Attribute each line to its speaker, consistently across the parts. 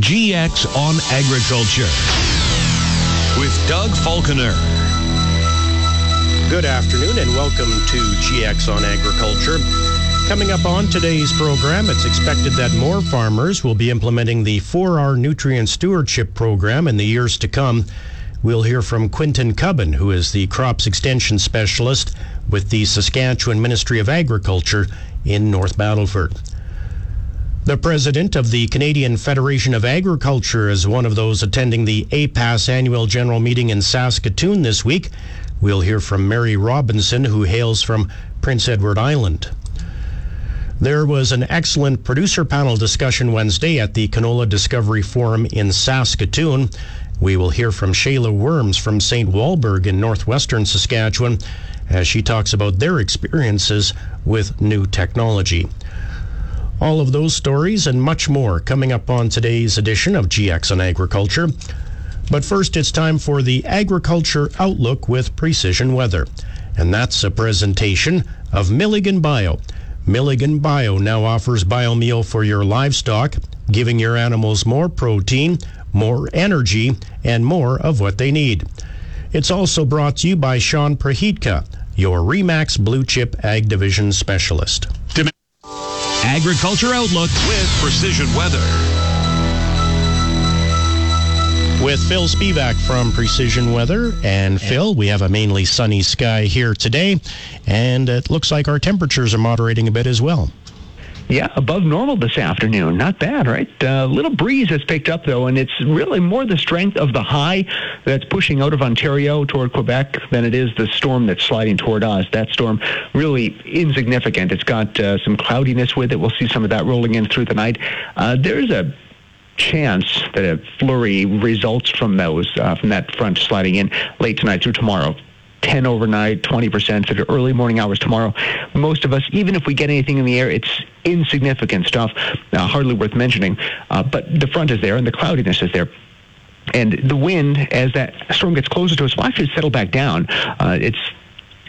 Speaker 1: GX on Agriculture with Doug Falconer.
Speaker 2: Good afternoon and welcome to GX on Agriculture. Coming up on today's program, it's expected that more farmers will be implementing the 4R Nutrient Stewardship Program in the years to come. We'll hear from Quinton Cubbin, who is the Crops Extension Specialist with the Saskatchewan Ministry of Agriculture in North Battleford. The president of the Canadian Federation of Agriculture is one of those attending the APAS annual general meeting in Saskatoon this week. We'll hear from Mary Robinson, who hails from Prince Edward Island. There was an excellent producer panel discussion Wednesday at the Canola Discovery Forum in Saskatoon. We will hear from Shayla Worms from St. Walburg in northwestern Saskatchewan as she talks about their experiences with new technology. All of those stories and much more coming up on today's edition of GX on Agriculture. But first, it's time for the Agriculture Outlook with Precision Weather. And that's a presentation of Milligan Bio. Milligan Bio now offers biomeal for your livestock, giving your animals more protein, more energy, and more of what they need. It's also brought to you by Sean Prahitka, your REMAX Blue Chip Ag Division Specialist.
Speaker 1: Agriculture Outlook with Precision Weather.
Speaker 2: With Phil Spivak from Precision Weather. And Phil, we have a mainly sunny sky here today, and it looks like our temperatures are moderating a bit as well.
Speaker 3: Yeah, above normal this afternoon. Not bad, right? A uh, little breeze has picked up, though, and it's really more the strength of the high that's pushing out of Ontario toward Quebec than it is the storm that's sliding toward us. That storm really insignificant. It's got uh, some cloudiness with it. We'll see some of that rolling in through the night. Uh, there's a chance that a flurry results from those uh, from that front sliding in late tonight through tomorrow. 10 overnight, 20% for the early morning hours tomorrow. Most of us, even if we get anything in the air, it's insignificant stuff, uh, hardly worth mentioning. Uh, but the front is there and the cloudiness is there. And the wind, as that storm gets closer to us, will actually settle back down. Uh, it's,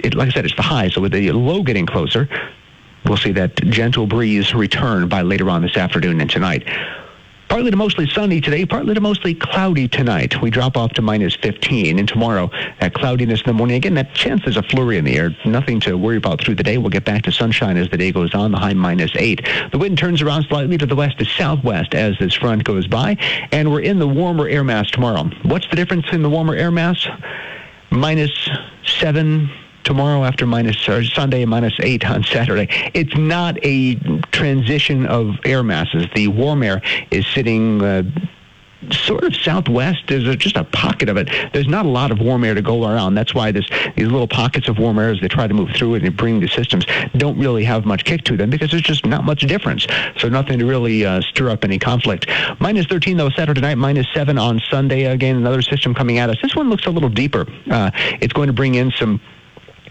Speaker 3: it, like I said, it's the high. So with the low getting closer, we'll see that gentle breeze return by later on this afternoon and tonight. Partly to mostly sunny today, partly to mostly cloudy tonight. We drop off to minus 15. And tomorrow, that cloudiness in the morning, again, that chance there's a flurry in the air. Nothing to worry about through the day. We'll get back to sunshine as the day goes on, the high minus 8. The wind turns around slightly to the west to southwest as this front goes by. And we're in the warmer air mass tomorrow. What's the difference in the warmer air mass? Minus 7 tomorrow after minus or Sunday minus eight on Saturday. It's not a transition of air masses. The warm air is sitting. Uh, sort of southwest. There's just a pocket of it. There's not a lot of warm air to go around. That's why this, these little pockets of warm air, as they try to move through it and bring the systems, don't really have much kick to them because there's just not much difference. So nothing to really uh, stir up any conflict. Minus 13 though Saturday night, minus 7 on Sunday. Again, another system coming at us. This one looks a little deeper. Uh, it's going to bring in some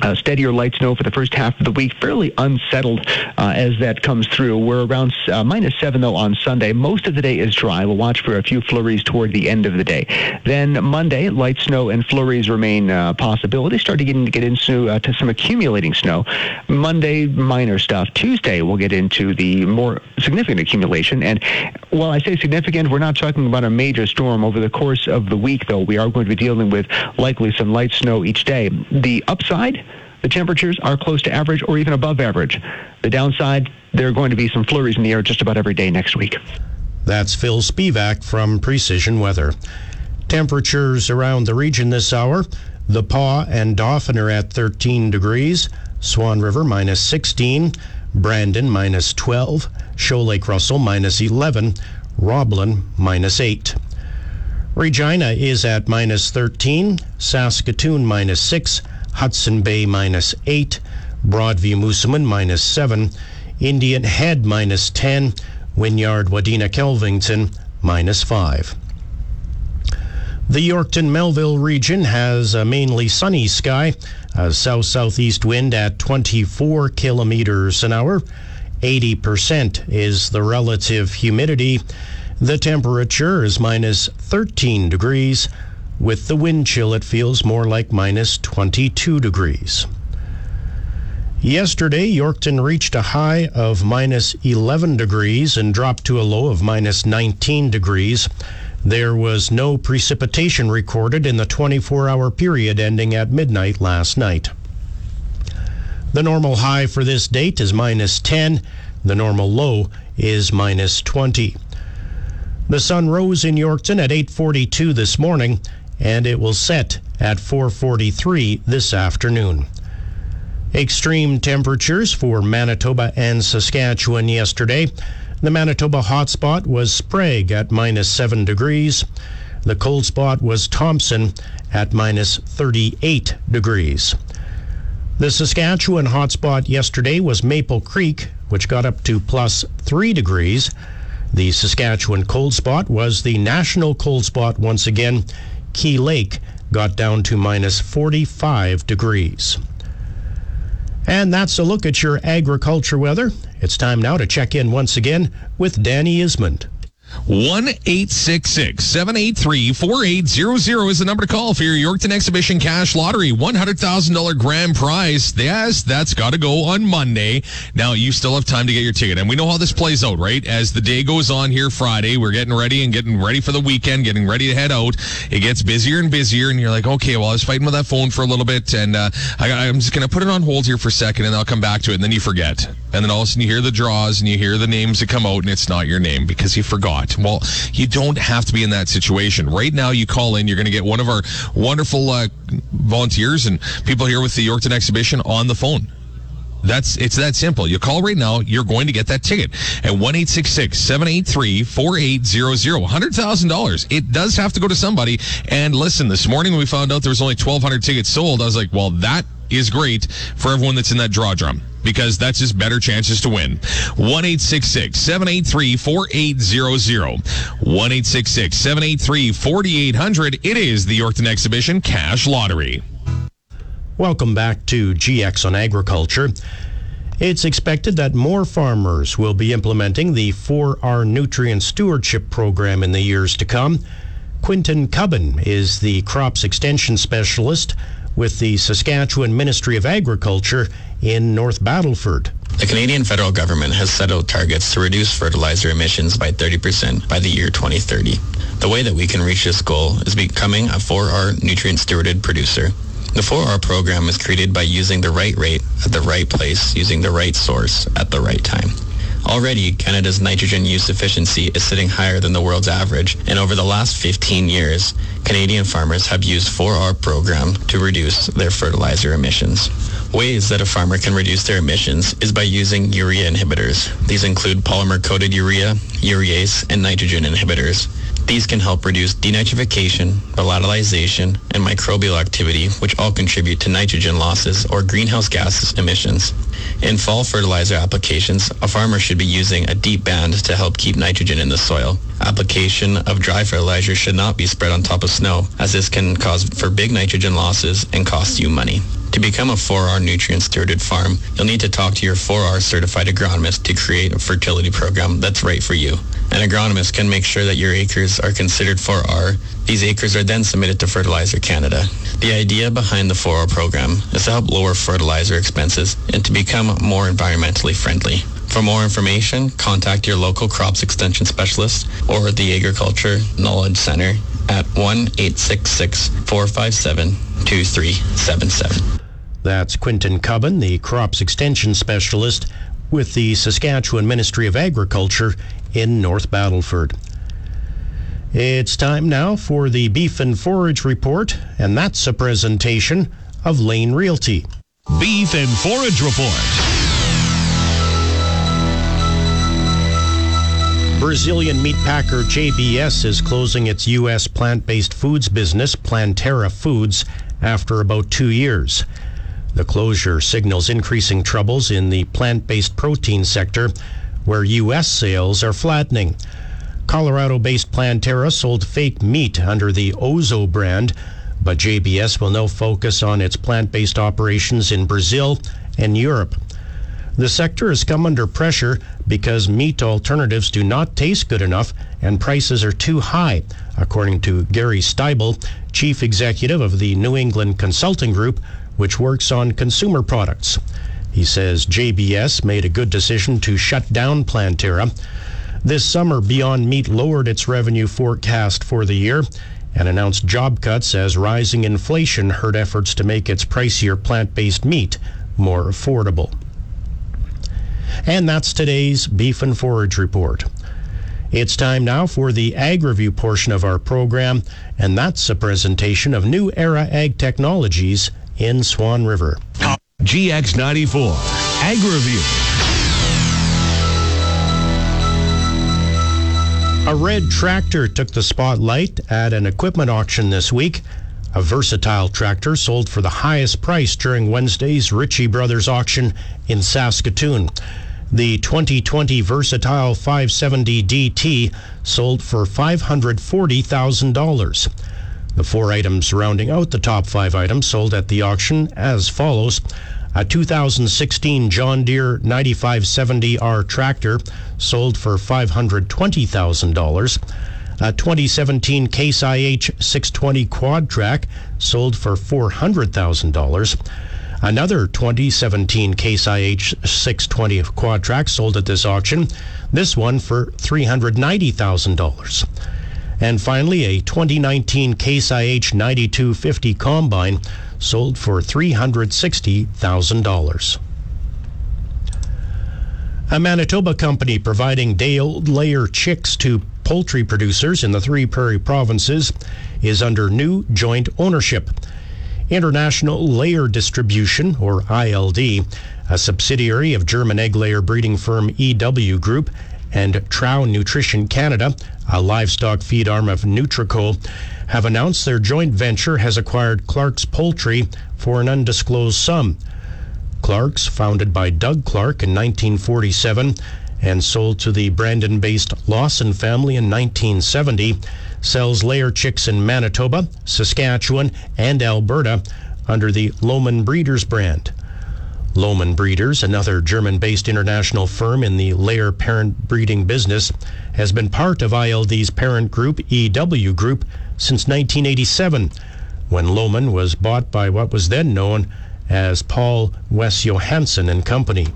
Speaker 3: uh, steadier light snow for the first half of the week, fairly unsettled uh, as that comes through. We're around uh, minus seven though on Sunday. Most of the day is dry. We'll watch for a few flurries toward the end of the day. Then Monday, light snow and flurries remain uh, possibilities. Start to get, into, get into uh, to some accumulating snow. Monday, minor stuff. Tuesday, we'll get into the more significant accumulation. And while I say significant, we're not talking about a major storm over the course of the week, though. We are going to be dealing with likely some light snow each day. The upside the temperatures are close to average or even above average. The downside, there are going to be some flurries in the air just about every day next week.
Speaker 2: That's Phil Spivak from Precision Weather. Temperatures around the region this hour. The Pas and Dauphin are at 13 degrees. Swan River minus 16. Brandon minus 12. Shoal Lake Russell minus 11. Roblin minus 8. Regina is at minus 13. Saskatoon minus 6. Hudson Bay minus 8, Broadview Moosomin minus 7, Indian Head minus 10, Wynyard Wadena Kelvington minus 5. The Yorkton Melville region has a mainly sunny sky, a south southeast wind at 24 kilometers an hour. 80% is the relative humidity. The temperature is minus 13 degrees. With the wind chill, it feels more like minus 22 degrees. Yesterday, Yorkton reached a high of minus 11 degrees and dropped to a low of minus 19 degrees. There was no precipitation recorded in the 24 hour period ending at midnight last night. The normal high for this date is minus 10. The normal low is minus 20. The sun rose in Yorkton at 8:42 this morning and it will set at 4:43 this afternoon. Extreme temperatures for Manitoba and Saskatchewan yesterday. The Manitoba hotspot was Sprague at minus 7 degrees. The cold spot was Thompson at minus 38 degrees. The Saskatchewan hotspot yesterday was Maple Creek, which got up to plus 3 degrees. The Saskatchewan cold spot was the national cold spot once again. Key Lake got down to minus 45 degrees. And that's a look at your agriculture weather. It's time now to check in once again with Danny Ismond.
Speaker 1: 1 783 4800 is the number to call for your Yorkton Exhibition Cash Lottery. $100,000 grand prize. Yes, that's got to go on Monday. Now, you still have time to get your ticket. And we know how this plays out, right? As the day goes on here Friday, we're getting ready and getting ready for the weekend, getting ready to head out. It gets busier and busier, and you're like, okay, well, I was fighting with that phone for a little bit, and uh, I, I'm just going to put it on hold here for a second, and I'll come back to it. And then you forget. And then all of a sudden you hear the draws and you hear the names that come out, and it's not your name because you forgot. Well, you don't have to be in that situation. Right now, you call in, you're going to get one of our wonderful uh, volunteers and people here with the Yorkton exhibition on the phone. That's it's that simple. You call right now, you're going to get that ticket at one 783 4800 $100,000. It does have to go to somebody. And listen, this morning when we found out there was only 1,200 tickets sold, I was like, well, that is great for everyone that's in that draw drum because that's just better chances to win. 1 783 4800. 1 783 4800. It is the Yorkton Exhibition Cash Lottery.
Speaker 2: Welcome back to GX on Agriculture. It's expected that more farmers will be implementing the 4R Nutrient Stewardship Program in the years to come. Quinton Cubbin is the Crops Extension Specialist with the Saskatchewan Ministry of Agriculture in North Battleford.
Speaker 4: The Canadian federal government has set out targets to reduce fertilizer emissions by 30% by the year 2030. The way that we can reach this goal is becoming a 4R nutrient stewarded producer. The 4R program is created by using the right rate at the right place using the right source at the right time. Already, Canada's nitrogen use efficiency is sitting higher than the world's average, and over the last 15 years, Canadian farmers have used 4R program to reduce their fertilizer emissions. Ways that a farmer can reduce their emissions is by using urea inhibitors. These include polymer-coated urea, urease, and nitrogen inhibitors. These can help reduce denitrification, volatilization, and microbial activity, which all contribute to nitrogen losses or greenhouse gas emissions. In fall fertilizer applications, a farmer should be using a deep band to help keep nitrogen in the soil. Application of dry fertilizer should not be spread on top of snow, as this can cause for big nitrogen losses and cost you money. To become a 4R nutrient stewarded farm, you'll need to talk to your 4R certified agronomist to create a fertility program that's right for you. An agronomist can make sure that your acres are considered 4R. These acres are then submitted to Fertilizer Canada. The idea behind the 4R program is to help lower fertilizer expenses and to become more environmentally friendly. For more information, contact your local crops extension specialist or the Agriculture Knowledge Center at 1-866-457-2377.
Speaker 2: That's Quinton Cubbin, the crops extension specialist with the Saskatchewan Ministry of Agriculture in North Battleford. It's time now for the Beef and Forage Report, and that's a presentation of Lane Realty.
Speaker 1: Beef and Forage Report.
Speaker 2: Brazilian meat packer JBS is closing its U.S. plant based foods business, Planterra Foods, after about two years. The closure signals increasing troubles in the plant based protein sector, where U.S. sales are flattening. Colorado based Planterra sold fake meat under the Ozo brand, but JBS will now focus on its plant based operations in Brazil and Europe. The sector has come under pressure because meat alternatives do not taste good enough and prices are too high, according to Gary Stibel, chief executive of the New England Consulting Group, which works on consumer products. He says JBS made a good decision to shut down Planterra. This summer, Beyond Meat lowered its revenue forecast for the year and announced job cuts as rising inflation hurt efforts to make its pricier plant based meat more affordable. And that's today's Beef and Forage Report. It's time now for the Ag Review portion of our program, and that's a presentation of new era ag technologies in Swan River.
Speaker 1: GX94 Ag Review.
Speaker 2: A red tractor took the spotlight at an equipment auction this week. A versatile tractor sold for the highest price during Wednesday's Ritchie Brothers auction in Saskatoon. The 2020 Versatile 570 DT sold for $540,000. The four items rounding out the top five items sold at the auction as follows. A 2016 John Deere 9570R tractor sold for $520,000. A 2017 Case IH 620 quad track sold for $400,000. Another 2017 Case IH 620 quad track sold at this auction, this one for $390,000. And finally, a 2019 Case IH 9250 combine sold for $360,000. A Manitoba company providing day old layer chicks to poultry producers in the three prairie provinces is under new joint ownership. International Layer Distribution, or ILD, a subsidiary of German egg layer breeding firm EW Group, and Trouw Nutrition Canada, a livestock feed arm of Nutreco, have announced their joint venture has acquired Clark's Poultry for an undisclosed sum. Clark's, founded by Doug Clark in 1947 and sold to the Brandon based Lawson family in 1970, sells layer chicks in Manitoba, Saskatchewan, and Alberta under the Lohmann Breeders brand. Lohmann Breeders, another German based international firm in the layer parent breeding business, has been part of ILD's parent group, EW Group, since 1987, when Lohmann was bought by what was then known as Paul Wesjohann and Company.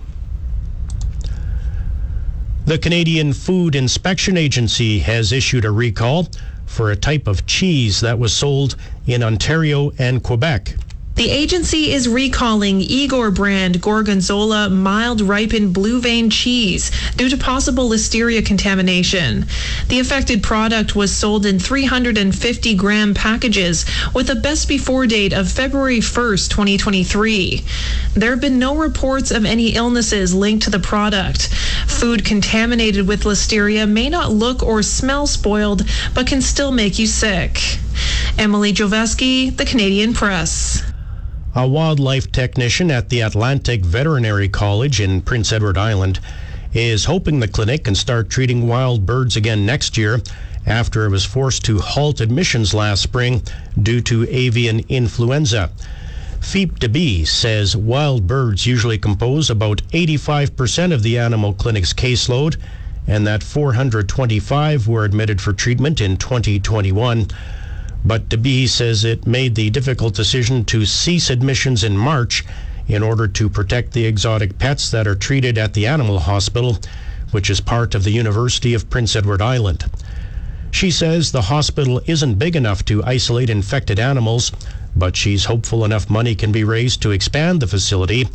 Speaker 2: The Canadian Food Inspection Agency has issued a recall for a type of cheese that was sold in Ontario and Quebec.
Speaker 5: The agency is recalling Igor brand Gorgonzola mild ripened blue vein cheese due to possible listeria contamination. The affected product was sold in 350 gram packages with a best before date of February 1st, 2023. There have been no reports of any illnesses linked to the product. Food contaminated with listeria may not look or smell spoiled, but can still make you sick. Emily Joveski, The Canadian Press
Speaker 2: a wildlife technician at the Atlantic Veterinary College in Prince Edward Island, is hoping the clinic can start treating wild birds again next year after it was forced to halt admissions last spring due to avian influenza. Fiep de Bie says wild birds usually compose about 85% of the animal clinic's caseload and that 425 were admitted for treatment in 2021. But de Bie says it made the difficult decision to cease admissions in March in order to protect the exotic pets that are treated at the animal hospital, which is part of the University of Prince Edward Island. She says the hospital isn't big enough to isolate infected animals, but she's hopeful enough money can be raised to expand the facility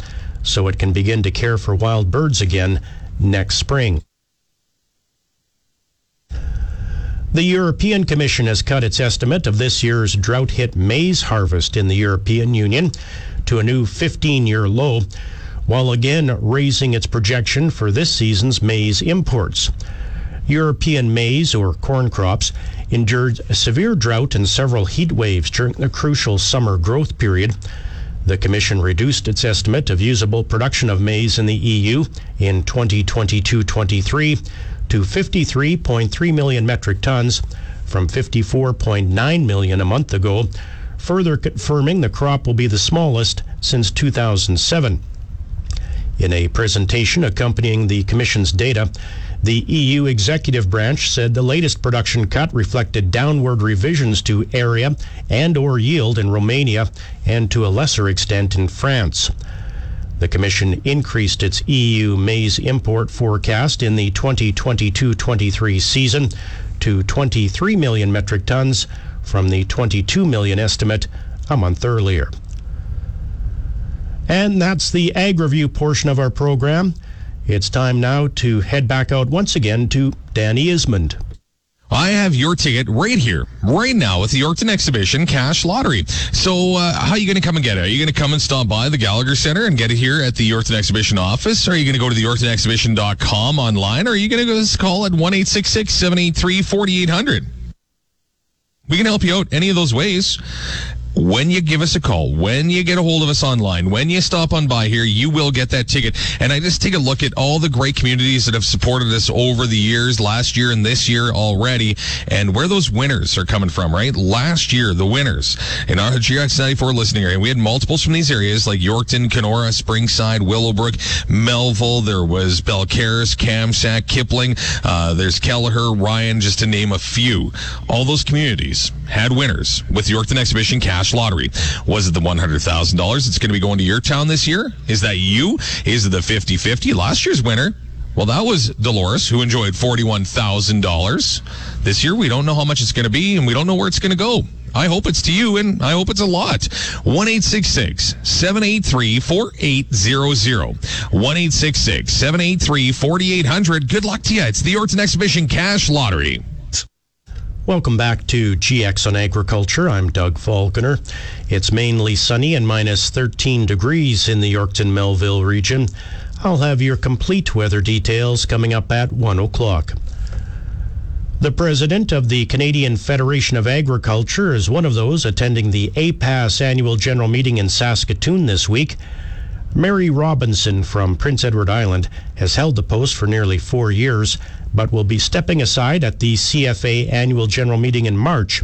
Speaker 2: so it can begin to care for wild birds again next spring. The European Commission has cut its estimate of this year's drought hit maize harvest in the European Union to a new 15 year low, while again raising its projection for this season's maize imports. European maize, or corn crops, endured severe drought and several heat waves during the crucial summer growth period. The Commission reduced its estimate of usable production of maize in the EU in 2022 23 to 53.3 million metric tons from 54.9 million a month ago, further confirming the crop will be the smallest since 2007. In a presentation accompanying the Commission's data, the EU executive branch said the latest production cut reflected downward revisions to area and or yield in Romania and to a lesser extent in France. The Commission increased its EU maize import forecast in the 2022-23 season to 23 million metric tons from the 22 million estimate a month earlier. And that's the Ag Review portion of our program. It's time now to head back out once again to Danny Ismond.
Speaker 1: I have your ticket right here, right now with the Yorkton Exhibition Cash Lottery. So, uh, how are you going to come and get it? Are you going to come and stop by the Gallagher Center and get it here at the Yorkton Exhibition office? Or are you going to go to the YorktonExhibition.com online? Or are you going to go to call at 1 783 4800? We can help you out any of those ways when you give us a call, when you get a hold of us online, when you stop on by here, you will get that ticket. And I just take a look at all the great communities that have supported us over the years, last year and this year already, and where those winners are coming from, right? Last year, the winners in our GX 94 listening area, we had multiples from these areas like Yorkton, Canora, Springside, Willowbrook, Melville. There was Balcarres, Kamsack, Kipling. Uh, there's Kelliher, Ryan, just to name a few. All those communities had winners with Yorkton Exhibition Cash Lottery. Was it the $100,000 it's going to be going to your town this year? Is that you? Is it the 50 50? Last year's winner well, that was Dolores, who enjoyed $41,000. This year, we don't know how much it's going to be, and we don't know where it's going to go. I hope it's to you, and I hope it's a lot. 1 783 4800. 1 783 4800. Good luck to you. It's the Yorkton Exhibition Cash Lottery.
Speaker 2: Welcome back to GX on Agriculture. I'm Doug Falconer. It's mainly sunny and minus 13 degrees in the Yorkton Melville region. I'll have your complete weather details coming up at 1 o'clock. The president of the Canadian Federation of Agriculture is one of those attending the APAS annual general meeting in Saskatoon this week. Mary Robinson from Prince Edward Island has held the post for nearly four years but will be stepping aside at the CFA annual general meeting in March.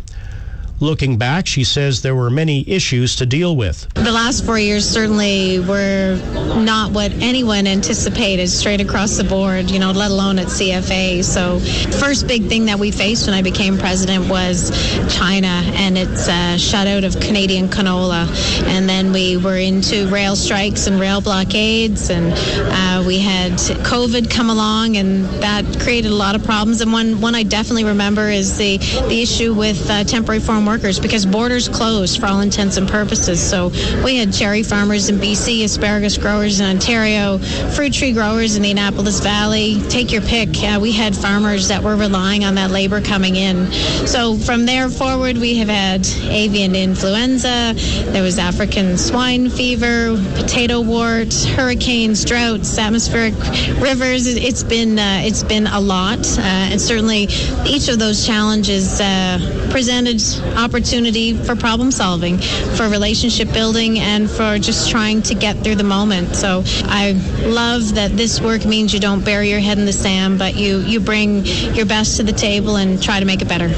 Speaker 2: Looking back, she says there were many issues to deal with.
Speaker 6: The last four years certainly were not what anyone anticipated straight across the board, you know, let alone at CFA. So, first big thing that we faced when I became president was China and its uh, shutout of Canadian canola. And then we were into rail strikes and rail blockades, and uh, we had COVID come along, and that created a lot of problems. And one, one I definitely remember is the, the issue with uh, temporary farm workers because borders closed for all intents and purposes. So we had cherry farmers in BC, asparagus growers in Ontario, fruit tree growers in the Annapolis Valley. Take your pick. Uh, we had farmers that were relying on that labor coming in. So from there forward, we have had avian influenza. There was African swine fever, potato wart, hurricanes, droughts, atmospheric rivers. It's been uh, it's been a lot, uh, and certainly each of those challenges uh, presented opportunity for problem solving, for relationship building, and for just trying to get through the moment. So I love that this work means you don't bury your head in the sand, but you, you bring your best to the table and try to make it better.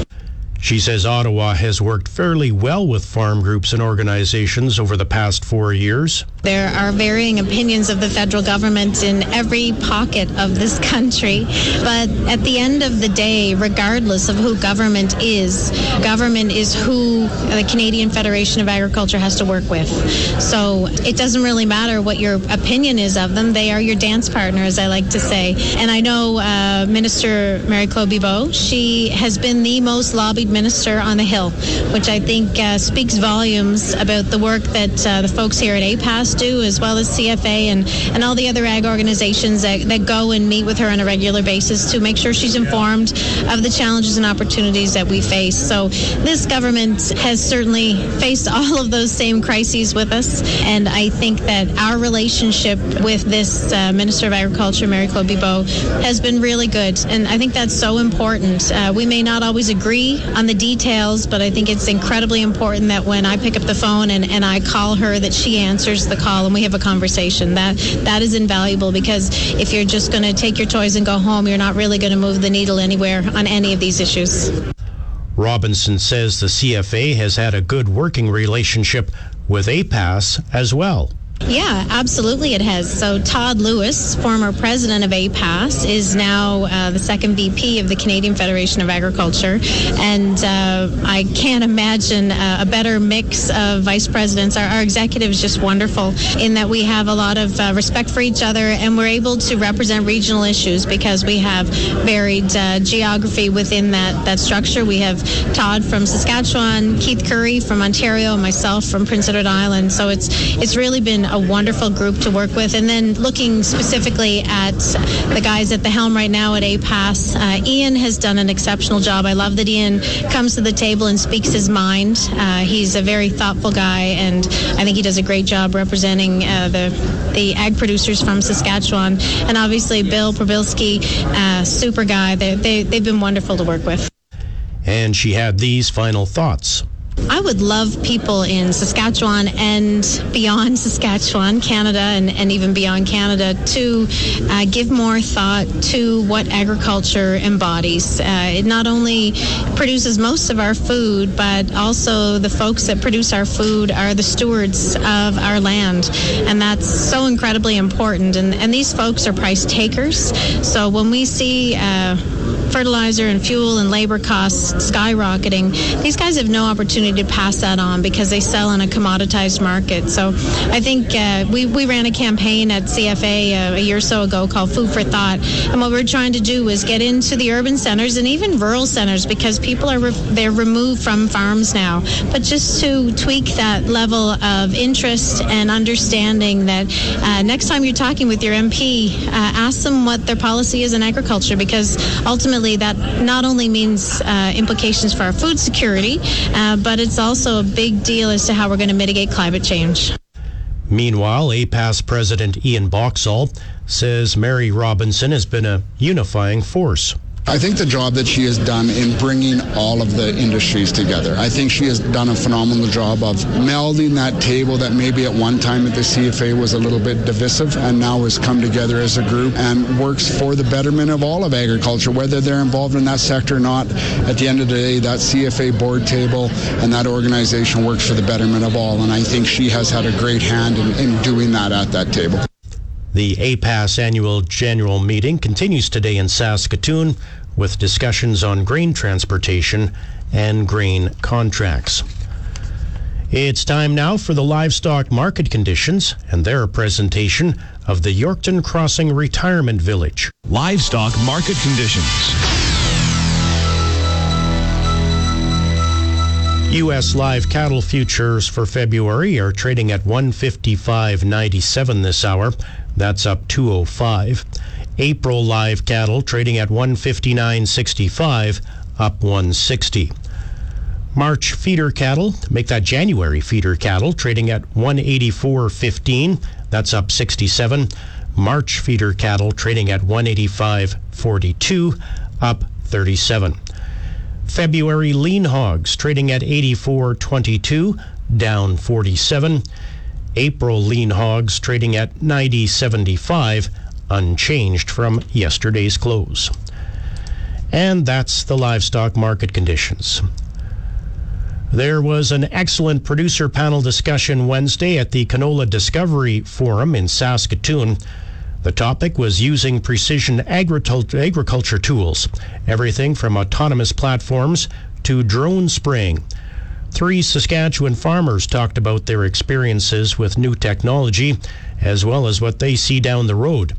Speaker 2: She says Ottawa has worked fairly well with farm groups and organizations over the past four years.
Speaker 6: There are varying opinions of the federal government in every pocket of this country. But at the end of the day, regardless of who government is, government is who the Canadian Federation of Agriculture has to work with. So it doesn't really matter what your opinion is of them. They are your dance partner, as I like to say. And I know uh, Minister Marie-Claude Bibeau, she has been the most lobbied minister on the Hill, which I think uh, speaks volumes about the work that uh, the folks here at APAS do, as well as CFA and, and all the other ag organizations that, that go and meet with her on a regular basis to make sure she's informed of the challenges and opportunities that we face. So this government has certainly faced all of those same crises with us, and I think that our relationship with this uh, Minister of Agriculture, Marie-Claude Bibeau, has been really good, and I think that's so important. Uh, we may not always agree on the details, but I think it's incredibly important that when I pick up the phone and, and I call her, that she answers the call and we have a conversation. That that is invaluable because if you're just going to take your toys and go home, you're not really going to move the needle anywhere on any of these issues.
Speaker 2: Robinson says the CFA has had a good working relationship with APAS as well.
Speaker 6: Yeah, absolutely it has. So Todd Lewis, former president of APAS, is now uh, the second VP of the Canadian Federation of Agriculture. And uh, I can't imagine uh, a better mix of vice presidents. Our, our executive is just wonderful in that we have a lot of uh, respect for each other and we're able to represent regional issues because we have varied uh, geography within that, that structure. We have Todd from Saskatchewan, Keith Currie from Ontario, and myself from Prince Edward Island. So it's, it's really been a wonderful group to work with. And then looking specifically at the guys at the helm right now at APAS, uh, Ian has done an exceptional job. I love that Ian comes to the table and speaks his mind. Uh, he's a very thoughtful guy, and I think he does a great job representing uh, the the ag producers from Saskatchewan. And obviously, Bill Prybylski, uh, super guy. They, they, they've been wonderful to work with.
Speaker 2: And she had these final thoughts.
Speaker 6: I would love people in Saskatchewan and beyond Saskatchewan, Canada, and, and even beyond Canada to uh, give more thought to what agriculture embodies. Uh, it not only produces most of our food, but also the folks that produce our food are the stewards of our land. And that's so incredibly important. And, and these folks are price takers. So when we see uh, fertilizer and fuel and labor costs skyrocketing, these guys have no opportunity to pass that on because they sell in a commoditized market. So I think uh, we, we ran a campaign at CFA uh, a year or so ago called Food for Thought. And what we're trying to do is get into the urban centers and even rural centers because people are re- they're removed from farms now. But just to tweak that level of interest and understanding that uh, next time you're talking with your MP, uh, ask them what their policy is in agriculture because ultimately that not only means uh, implications for our food security, uh, but it's also a big deal as to how we're going to mitigate climate change.
Speaker 2: Meanwhile, APAS President Ian Boxall says Mary Robinson has been a unifying force.
Speaker 7: I think the job that she has done in bringing all of the industries together, I think she has done a phenomenal job of melding that table that maybe at one time at the CFA was a little bit divisive and now has come together as a group and works for the betterment of all of agriculture, whether they're involved in that sector or not. At the end of the day, that CFA board table and that organization works for the betterment of all. And I think she has had a great hand in, in doing that at that table.
Speaker 2: The APAS annual general meeting continues today in Saskatoon with discussions on grain transportation and grain contracts. It's time now for the livestock market conditions and their presentation of the Yorkton Crossing Retirement Village.
Speaker 1: Livestock market conditions.
Speaker 2: U.S. live cattle futures for February are trading at 155.97 this hour. That's up 205. April live cattle trading at 159.65, up 160. March feeder cattle, make that January feeder cattle trading at 184.15, that's up 67. March feeder cattle trading at 185.42, up 37. February lean hogs trading at 84.22, down 47. April lean hogs trading at 90.75, unchanged from yesterday's close. And that's the livestock market conditions. There was an excellent producer panel discussion Wednesday at the Canola Discovery Forum in Saskatoon. The topic was using precision agriculture tools, everything from autonomous platforms to drone spraying. Three Saskatchewan farmers talked about their experiences with new technology, as well as what they see down the road.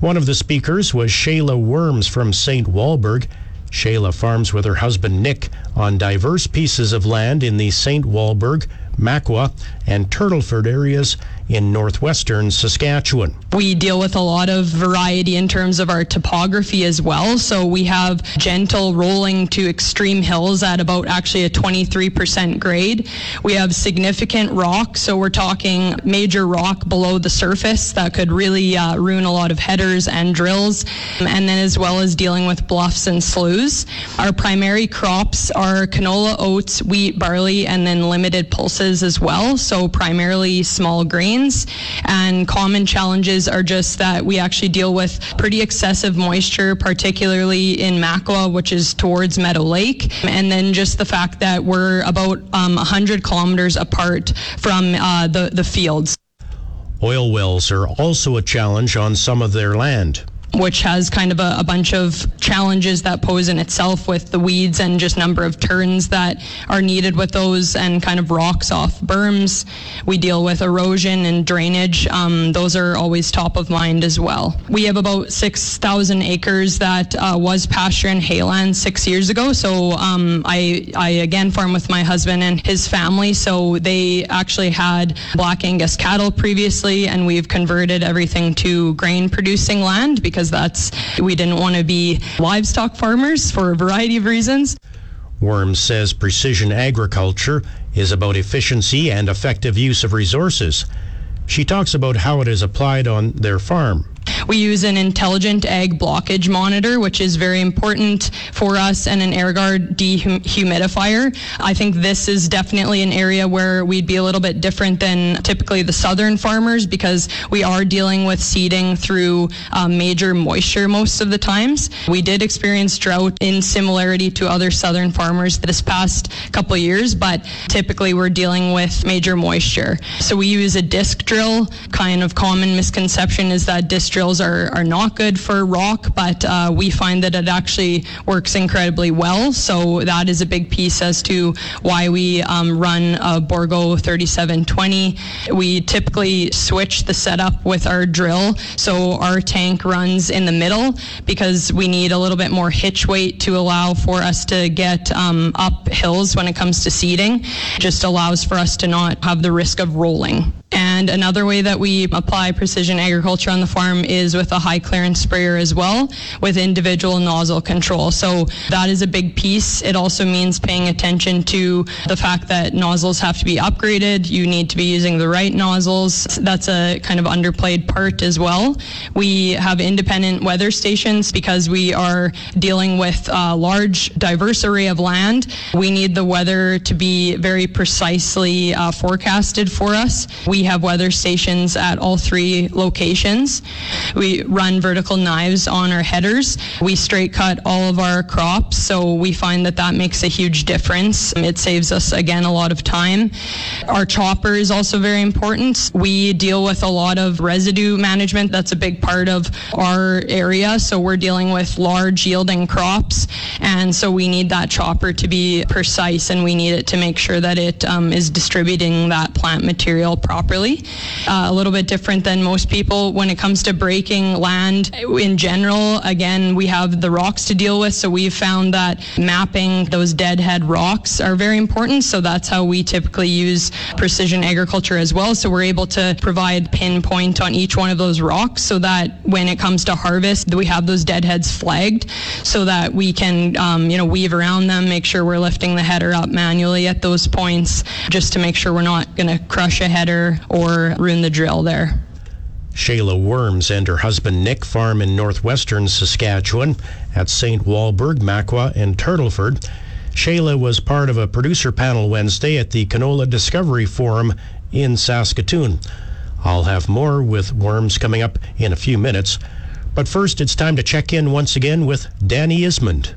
Speaker 2: One of the speakers was Shayla Worms from St. Walburg. Shayla farms with her husband Nick on diverse pieces of land in the St. Walburg, Makwa, and Turtleford areas in northwestern Saskatchewan.
Speaker 8: We deal with a lot of variety in terms of our topography as well. So we have gentle rolling to extreme hills at about actually a 23% grade. We have significant rock. So we're talking major rock below the surface that could really uh, ruin a lot of headers and drills. And then as well as dealing with bluffs and sloughs. Our primary crops are canola, oats, wheat, barley, and then limited pulses as well. So primarily small And common challenges are just that we actually deal with pretty excessive moisture, particularly in Makwa, which is towards Meadow Lake. And then just the fact that we're about um, 100 kilometers apart from uh, the, the fields.
Speaker 2: Oil wells are also a challenge on some of their land
Speaker 8: which has kind of a, a, bunch of challenges that pose in itself with the weeds and just number of turns that are needed with those and kind of rocks off berms. We deal with erosion and drainage. Um, those are always top of mind as well. We have about 6,000 acres that uh, was pasture and hayland six years ago. So um, I, I again farm with my husband and his family. So they actually had Black Angus cattle previously, and we've converted everything to grain producing land because because that's we didn't want to be livestock farmers for a variety of reasons.
Speaker 2: Worms says precision agriculture is about efficiency and effective use of resources. She talks about how it is applied on their farm.
Speaker 8: We use an intelligent Ag blockage monitor, which is very important for us, and an AirGuard dehumidifier. I think this is definitely an area where we'd be a little bit different than typically the southern farmers because we are dealing with seeding through um, major moisture most of the times. We did experience drought in similarity to other southern farmers this past couple years, but typically we're dealing with major moisture. So we use a disc drill. Kind of common misconception is that disc drills are, are not good for rock, but uh, we find that it actually works incredibly well. So that is a big piece as to why we um, run a Bourgault 3720. We typically switch the setup with our drill. So our tank runs in the middle because we need a little bit more hitch weight to allow for us to get um, up hills when it comes to seeding. Just allows for us to not have the risk of rolling. And another way that we apply precision agriculture on the farm is with a high clearance sprayer as well with individual nozzle control. So that is a big piece. It also means paying attention to the fact that nozzles have to be upgraded. You need to be using the right nozzles. That's a kind of underplayed part as well. We have independent weather stations because we are dealing with a large, diverse array of land. We need the weather to be very precisely uh, forecasted for us. We have weather stations at all three locations. We run vertical knives on our headers. We straight cut all of our crops, so we find that that makes a huge difference. It saves us, again, a lot of time. Our chopper is also very important. We deal with a lot of residue management. That's a big part of our area, so we're dealing with large yielding crops, and so we need that chopper to be precise, and we need it to make sure that it um, is distributing that plant material properly. Uh, a little bit different than most people when it comes to breaking land in general. Again, we have the rocks to deal with, so we've found that mapping those deadhead rocks are very important. So that's how we typically use precision agriculture as well. So we're able to provide pinpoint on each one of those rocks so that when it comes to harvest, we have those deadheads flagged so that we can, um, you know, weave around them, make sure we're lifting the header up manually at those points just to make sure we're not going to crush a header or ruin the drill there.
Speaker 2: Shayla Worms and her husband Nick farm in northwestern Saskatchewan at St. Walburg, Makwa, and Turtleford. Shayla was part of a producer panel Wednesday at the Canola Discovery Forum in Saskatoon. I'll have more with Worms coming up in a few minutes. But first, it's time to check in once again with Danny Ismond.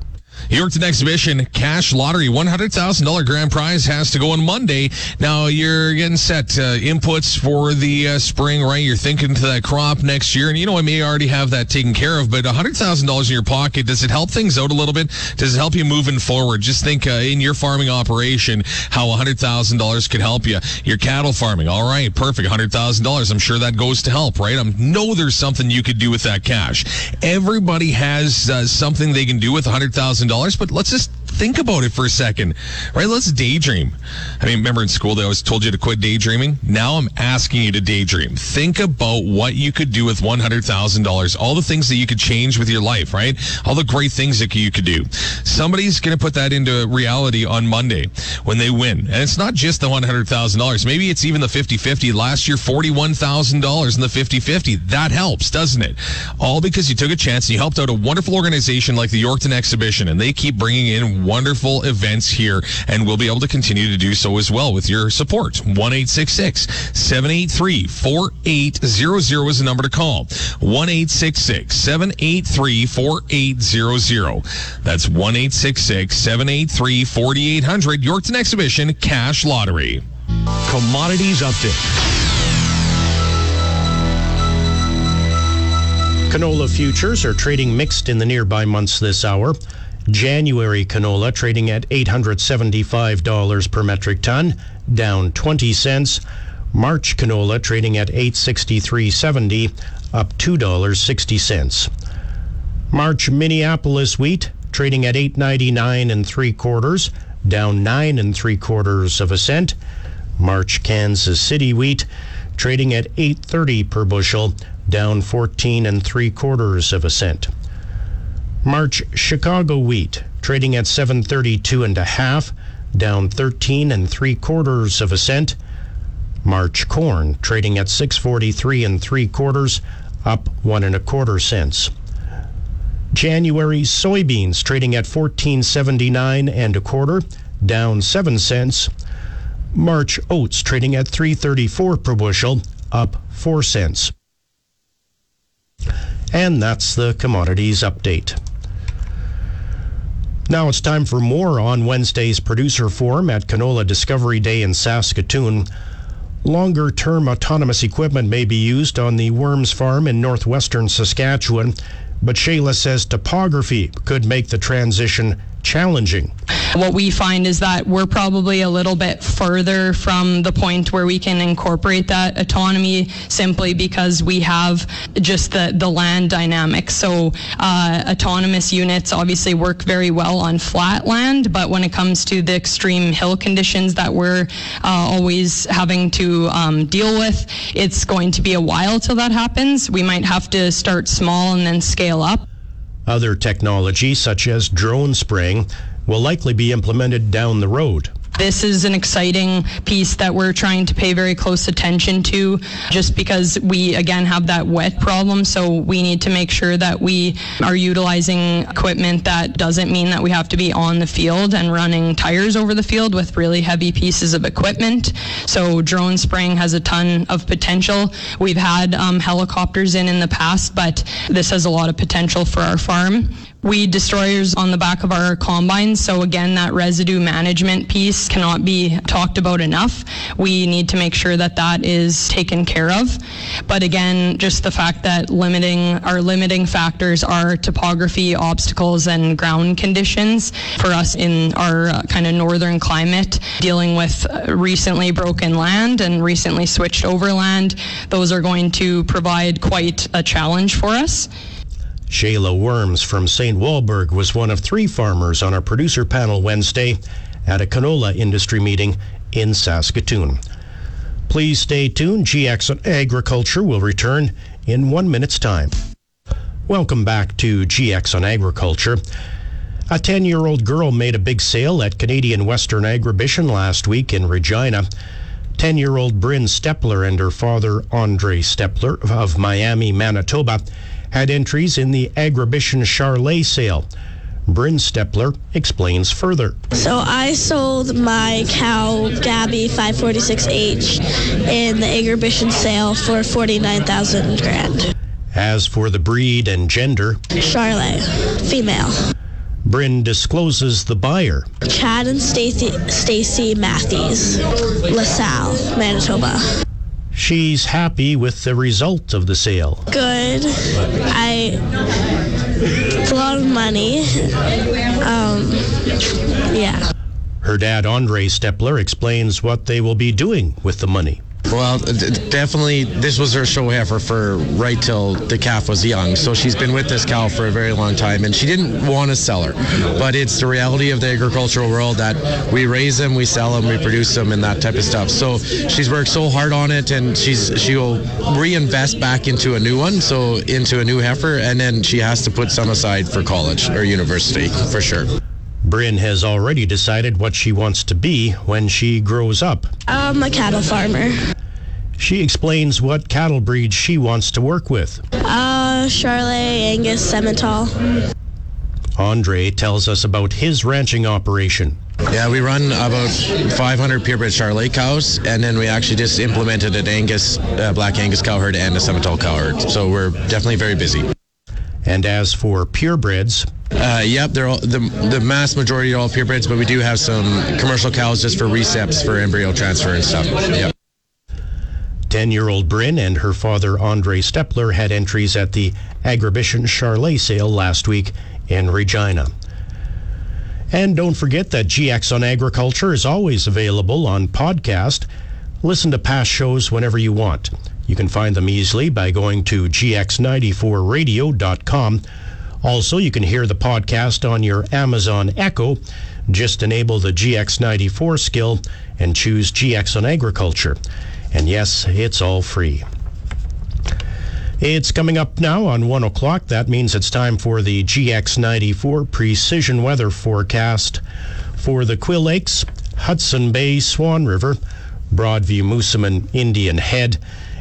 Speaker 1: Yorkton Exhibition Cash Lottery $100,000 grand prize has to go on Monday. Now you're getting set uh, inputs for the uh, spring, right? You're thinking to that crop next year, and you know I may already have that taken care of. But $100,000 in your pocket does it help things out a little bit? Does it help you moving forward? Just think uh, in your farming operation how $100,000 could help you. Your cattle farming, all right, perfect, $100,000. I'm sure that goes to help, right? I know there's something you could do with that cash. Everybody has uh, something they can do with $100,000 dollars, but let's just think about it for a second, right? Let's daydream. I mean, remember in school they always told you to quit daydreaming. Now I'm asking you to daydream. Think about what you could do with one hundred thousand dollars. All the things that you could change with your life, right? All the great things that you could do. Somebody's going to put that into reality on Monday when they win, and it's not just the one hundred thousand dollars. Maybe it's even the 50-50. Last year, forty-one thousand dollars in the 50-50. That helps, doesn't it? All because you took a chance and you helped out a wonderful organization like the Yorkton Exhibition, and they keep bringing in wonderful events here, and we'll be able to continue to do so as well with your support. 1 783 4800 is the number to call. 1 783 4800. That's 1 783 4800. Yorkton Exhibition Cash Lottery.
Speaker 2: Commodities Update. Canola futures are trading mixed in the nearby months this hour. January canola trading at $875 per metric ton, down 20 cents. March canola trading at 863.70, up $2.60. March Minneapolis wheat trading at 899 and 3 quarters, down 9 and 3 quarters of a cent. March Kansas City wheat trading at 830 per bushel, down 14 and 3 quarters of a cent. March Chicago wheat trading at 732 and a half, down 13 and 3 quarters of a cent. March corn trading at 643 and 3 quarters, up 1 and a quarter cents. January soybeans trading at 1479 and a quarter, down 7 cents. March oats trading at 334 per bushel, up 4 cents. And that's the commodities update. Now it's time for more on Wednesday's producer forum at Canola Discovery Day in Saskatoon. Longer term autonomous equipment may be used on the Worms Farm in northwestern Saskatchewan, but Shayla says topography could make the transition challenging.
Speaker 8: What we find is that we're probably a little bit further from the point where we can incorporate that autonomy simply because we have just the, the land dynamics. So uh, autonomous units obviously work very well on flat land, but when it comes to the extreme hill conditions that we're uh, always having to um, deal with, it's going to be a while till that happens. We might have to start small and then scale up.
Speaker 2: Other technology, such as drone spraying, will likely be implemented down the road.
Speaker 8: This is an exciting piece that we're trying to pay very close attention to just because we, again, have that wet problem. So we need to make sure that we are utilizing equipment that doesn't mean that we have to be on the field and running tires over the field with really heavy pieces of equipment. So drone spraying has a ton of potential. We've had um, helicopters in in the past, but this has a lot of potential for our farm weed destroyers on the back of our combines. So again, that residue management piece cannot be talked about enough. We need to make sure that that is taken care of. But again, just the fact that limiting our limiting factors are topography, obstacles, and ground conditions for us in our uh, kind of northern climate, dealing with uh, recently broken land and recently switched over land, those are going to provide quite a challenge for us.
Speaker 2: Shayla Worms from St. Walburg was one of three farmers on our producer panel Wednesday at a canola industry meeting in Saskatoon. Please stay tuned. GX on Agriculture will return in one minute's time. Welcome back to GX on Agriculture. A 10 year old girl made a big sale at Canadian Western Agribition last week in Regina. 10 year old Bryn Stepler and her father, Andre Stepler of Miami, Manitoba, had entries in the Agribition Charolais sale. Bryn Stepler explains further.
Speaker 9: So I sold my cow Gabby 546H in the Agribition sale for 49,000 grand.
Speaker 2: As for the breed and gender,
Speaker 9: Charolais, female.
Speaker 2: Bryn discloses the buyer.
Speaker 9: Chad and Stacy Stacy Matthews, LaSalle, Manitoba.
Speaker 2: She's happy with the result of the sale.
Speaker 9: Good. I it's a lot of money. Um, yeah.
Speaker 2: Her dad, Andre Stepler, explains what they will be doing with the money.
Speaker 10: Well, definitely, this was her show heifer for right till the calf was young. So she's been with this cow for a very long time, and she didn't want to sell her. But it's the reality of the agricultural world that we raise them, we sell them, we produce them, and that type of stuff. So she's worked so hard on it, and she's she'll reinvest back into a new one, so into a new heifer, and then she has to put some aside for college or university for sure.
Speaker 2: Bryn has already decided what she wants to be when she grows up.
Speaker 9: I'm a cattle farmer.
Speaker 2: She explains what cattle breeds she wants to work with.
Speaker 9: Uh, Charolais, Angus, Simmental.
Speaker 2: Andre tells us about his ranching operation.
Speaker 10: Yeah, we run about 500 purebred Charolais cows, and then we actually just implemented an Angus, uh, Black Angus cow herd and a Simmental cow herd. So we're definitely very busy.
Speaker 2: And as for purebreds,
Speaker 10: uh, yep, they're all, the the mass majority are all purebreds, but we do have some commercial cows just for recips for embryo transfer and stuff. Yep.
Speaker 2: 10 year old Bryn and her father Andre Stepler had entries at the Agribition Charolais sale last week in Regina. And don't forget that GX on Agriculture is always available on podcast. Listen to past shows whenever you want. You can find them easily by going to gx94radio.com. Also, you can hear the podcast on your Amazon Echo. Just enable the GX94 skill and choose GX on Agriculture. And yes, it's all free. It's coming up now on 1 o'clock. That means it's time for the GX94 precision weather forecast for the Quill Lakes, Hudson Bay, Swan River, Broadview, Moosomin, Indian Head,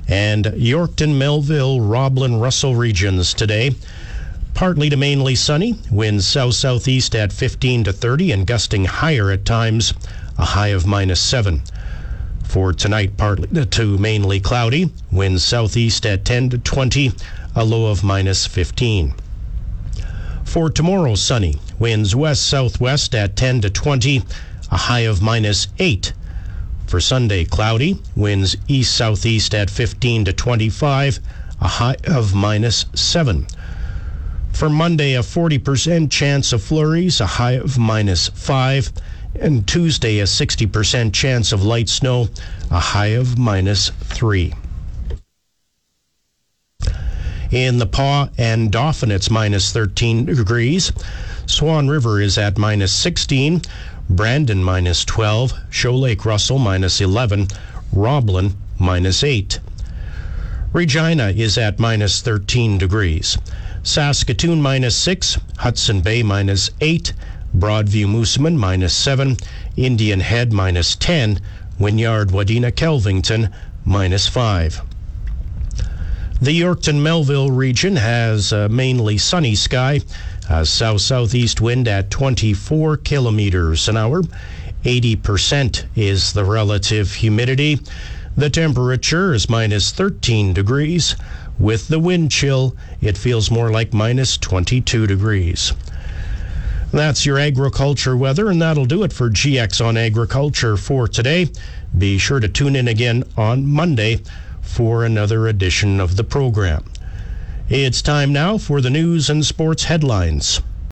Speaker 2: and Yorkton, Melville, Roblin, Russell regions today. Partly to mainly sunny, winds south southeast at 15 to 30 and gusting higher at times, a high of minus 7. For tonight, partly to mainly cloudy, winds southeast at 10 to 20, a low of minus 15. For tomorrow, sunny, winds west southwest at 10 to 20, a high of minus 8. For Sunday, cloudy, winds east southeast at 15 to 25, a high of minus 7. For Monday, a 40% chance of flurries, a high of minus 5. And Tuesday, a 60% chance of light snow, a high of minus 3. In the Pas and Dauphin, it's minus 13 degrees. Swan River is at minus 16. Brandon minus 12. Shoal Lake Russell minus 11. Roblin minus 8. Regina is at minus 13 degrees. Saskatoon minus 6. Hudson Bay minus 8. Broadview Moosomin minus 7, Indian Head minus 10, Wynyard Wadena Kelvington minus 5. The Yorkton Melville region has mainly sunny sky, a south southeast wind at 24 kilometers an hour. 80% is the relative humidity. The temperature is minus 13 degrees. With the wind chill, it feels more like minus 22 degrees. That's your agriculture weather, and that'll do it for GX on Agriculture for today. Be sure to tune in again on Monday for another edition of the program. It's time now for the news and sports headlines.